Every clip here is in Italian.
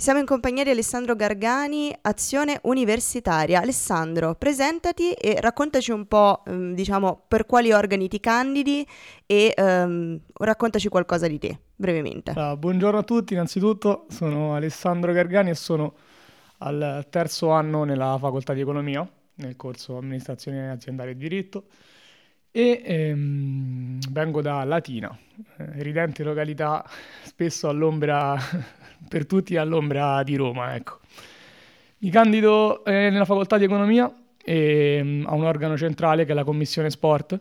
Siamo in compagnia di Alessandro Gargani, Azione Universitaria. Alessandro, presentati e raccontaci un po', ehm, diciamo, per quali organi ti candidi e ehm, raccontaci qualcosa di te, brevemente. Uh, buongiorno a tutti, innanzitutto sono Alessandro Gargani e sono al terzo anno nella facoltà di economia, nel corso amministrazione aziendale e diritto e ehm, vengo da Latina, eh, ridente località spesso all'ombra per tutti all'ombra di Roma, ecco. Mi candido eh, nella facoltà di economia e, um, a un organo centrale che è la commissione sport.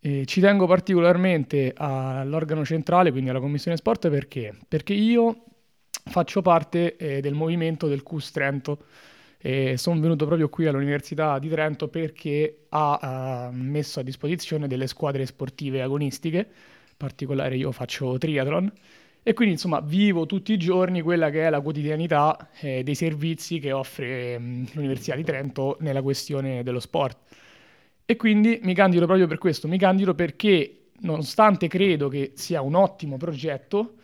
E ci tengo particolarmente all'organo centrale, quindi alla commissione sport, perché? Perché io faccio parte eh, del movimento del CUS Trento e sono venuto proprio qui all'Università di Trento perché ha uh, messo a disposizione delle squadre sportive agonistiche, in particolare io faccio triathlon e quindi insomma vivo tutti i giorni quella che è la quotidianità eh, dei servizi che offre mh, mm, l'Università di Trento nella questione dello sport. E quindi mi candido proprio per questo, mi candido perché nonostante credo che sia un ottimo progetto,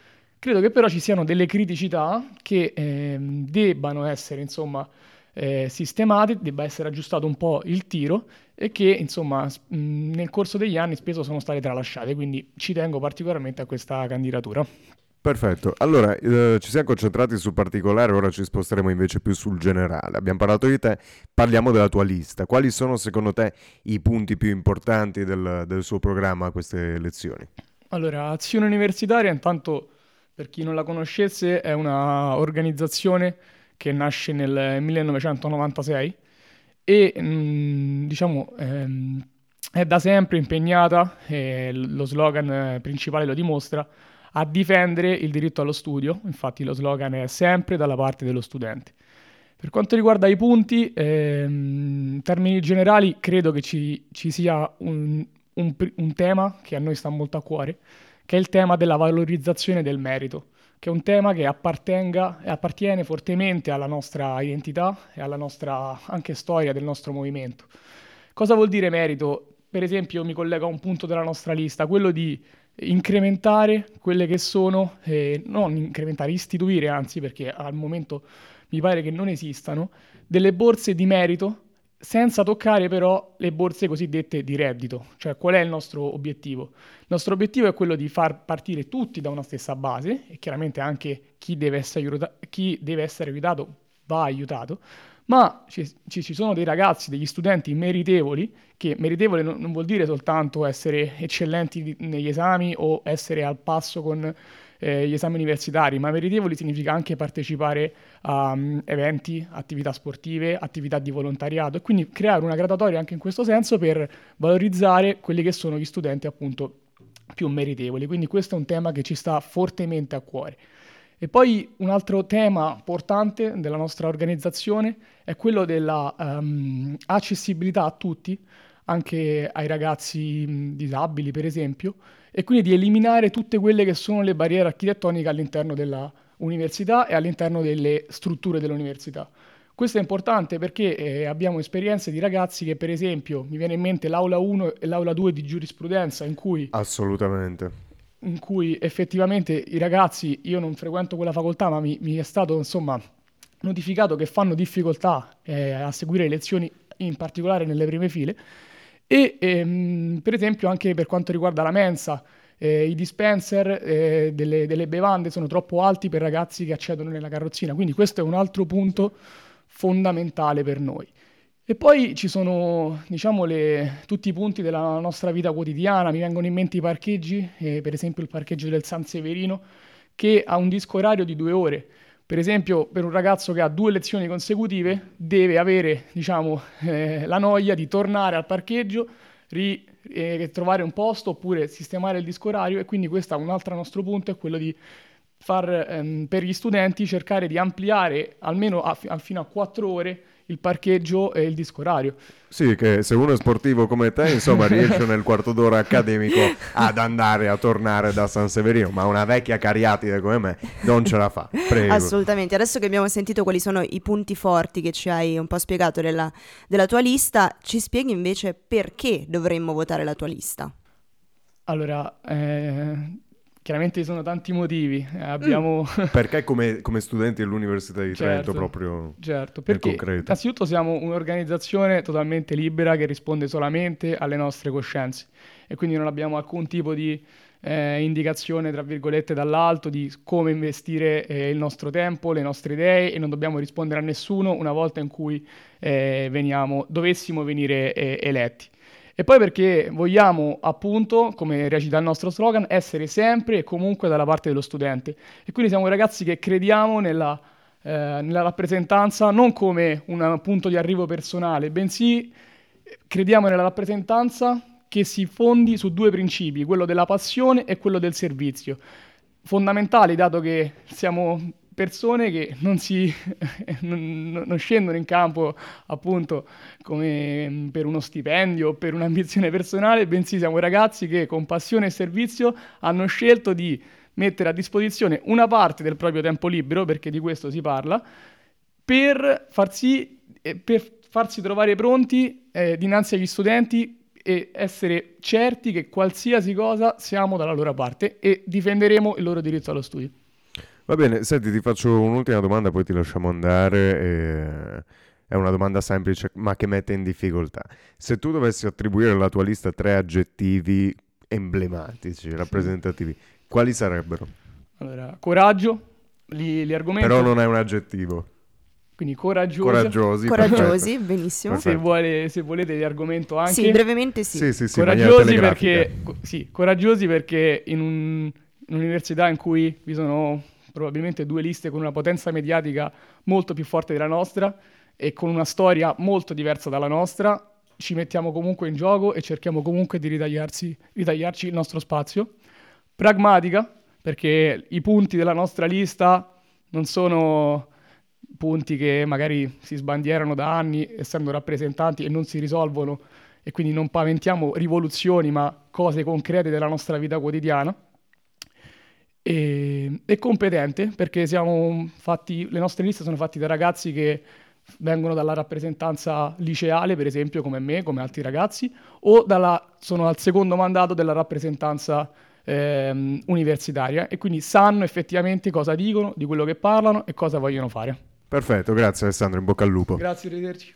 credo che però ci siano delle criticità che eh, debbano essere insomma eh, sistemate, debba essere aggiustato un po' il tiro e che insomma mh, mm, nel corso degli anni spesso sono state tralasciate, quindi ci tengo particolarmente a questa candidatura. Perfetto, allora eh, ci siamo concentrati sul particolare, ora ci sposteremo invece più sul generale. Abbiamo parlato di te, parliamo della tua lista. Quali sono secondo te i punti più importanti del, del suo programma a queste lezioni? Allora, Azione Universitaria, intanto per chi non la conoscesse, è una organizzazione che nasce nel 1996 e mm, diciamo ehm, è da sempre impegnata, e lo slogan principale lo dimostra, a difendere il diritto allo studio, infatti lo slogan è sempre dalla parte dello studente. Per quanto riguarda i punti, ehm, in termini generali, credo che ci, ci sia un, un, un, tema che a noi sta molto a cuore, che è il tema della valorizzazione del merito, che è un tema che appartiene fortemente alla nostra identità e alla nostra anche storia del nostro movimento. Cosa vuol dire merito? Per esempio, mi collego a un punto della nostra lista, quello di incrementare quelle che sono, eh, non incrementare, istituire anzi perché al momento mi pare che non esistano, delle borse di merito senza toccare però le borse cosiddette di reddito. Cioè qual è il nostro obiettivo? Il nostro obiettivo è quello di far partire tutti da una stessa base e chiaramente anche chi deve essere, aiuta- chi deve essere aiutato va aiutato, ma ci, ci, sono dei ragazzi, degli studenti meritevoli, che meritevole non, non vuol dire soltanto essere eccellenti negli esami o essere al passo con eh, gli esami universitari, ma meritevoli significa anche partecipare a um, eventi, attività sportive, attività di volontariato e quindi creare una gradatoria anche in questo senso per valorizzare quelli che sono gli studenti appunto più meritevoli. Quindi questo è un tema che ci sta fortemente a cuore. E poi un altro tema importante della nostra organizzazione è quello della um, accessibilità a tutti, anche ai ragazzi mh, disabili per esempio, e quindi di eliminare tutte quelle che sono le barriere architettoniche all'interno dell'università e all'interno delle strutture dell'università. Questo è importante perché eh, abbiamo esperienze di ragazzi che per esempio mi viene in mente l'aula 1 e l'aula 2 di giurisprudenza in cui... Assolutamente in cui effettivamente i ragazzi, io non frequento quella facoltà, ma mi, mi è stato insomma notificato che fanno difficoltà eh, a seguire le lezioni, in particolare nelle prime file. E ehm, per esempio anche per quanto riguarda la mensa, eh, i dispenser eh, delle, delle, bevande sono troppo alti per ragazzi che accedono nella carrozzina, quindi questo è un altro punto fondamentale per noi. E poi ci sono, diciamo, le, tutti i punti della nostra vita quotidiana, mi vengono in mente i parcheggi, eh, per esempio il parcheggio del San Severino, che ha un disco orario di due ore. Per esempio, per un ragazzo che ha due lezioni consecutive, deve avere, diciamo, eh, la noia di tornare al parcheggio, ri, eh, trovare un posto oppure sistemare il disco orario e quindi questo è un altro nostro punto, è quello di far ehm, per gli studenti cercare di ampliare almeno a, a, fino a quattro ore il parcheggio e il disco orario. Sì, che se uno è sportivo come te, insomma, riesce nel quarto d'ora accademico ad andare a tornare da San Severino, ma una vecchia cariatide come me non ce la fa. Prego. Assolutamente. Adesso che abbiamo sentito quali sono i punti forti che ci hai un po' spiegato della, della tua lista, ci spieghi invece perché dovremmo votare la tua lista? Allora, eh, Chiaramente ci sono tanti motivi. Eh, abbiamo... Mm. Perché come, come, studenti dell'Università di Trento certo, proprio certo, perché innanzitutto siamo un'organizzazione totalmente libera che risponde solamente alle nostre coscienze e quindi non abbiamo alcun tipo di eh, indicazione, tra virgolette, dall'alto di come investire eh, il nostro tempo, le nostre idee e non dobbiamo rispondere a nessuno una volta in cui eh, veniamo, dovessimo venire eh, eletti. E poi perché vogliamo, appunto, come recita il nostro slogan, essere sempre e comunque dalla parte dello studente. E quindi siamo ragazzi che crediamo nella, eh, nella rappresentanza non come un punto di arrivo personale, bensì crediamo nella rappresentanza che si fondi su due principi, quello della passione e quello del servizio. Fondamentali, dato che siamo persone che non, si, non, non, scendono in campo appunto come mm, per uno stipendio o per un'ambizione personale, bensì siamo ragazzi che con passione e servizio hanno scelto di mettere a disposizione una parte del proprio tempo libero, perché di questo si parla, per, far sì, eh, per farsi trovare pronti eh, dinanzi agli studenti e essere certi che qualsiasi cosa siamo dalla loro parte e difenderemo il loro diritto allo studio. Va bene, senti, ti faccio un'ultima domanda, poi ti lasciamo andare. E... È una domanda semplice, ma che mette in difficoltà. Se tu dovessi attribuire alla tua lista tre aggettivi emblematici, sì. rappresentativi, quali sarebbero? Allora, coraggio, gli, gli argomenti... Però non è un aggettivo. Quindi coraggiosi. Coraggiosi, coraggiosi benissimo. Se, vuole, se, volete di argomento anche. Sì, brevemente sì. sì, sì, sì coraggiosi, perché, sì, coraggiosi perché in un, un'università in cui vi sono probabilmente due liste con una potenza mediatica molto più forte della nostra e con una storia molto diversa dalla nostra, ci mettiamo comunque in gioco e cerchiamo comunque di ritagliarci il nostro spazio. Pragmatica, perché i punti della nostra lista non sono punti che magari si sbandierano da anni essendo rappresentanti e non si risolvono. E quindi non paventiamo rivoluzioni ma cose concrete della nostra vita quotidiana e, e competente perché siamo fatti, le nostre liste sono fatte da ragazzi che vengono dalla rappresentanza liceale, per esempio, come me, come altri ragazzi, o dalla, sono al secondo mandato della rappresentanza ehm, universitaria e quindi sanno effettivamente cosa dicono, di quello che parlano e cosa vogliono fare. Perfetto, grazie Alessandro, in bocca al lupo. Grazie, arrivederci.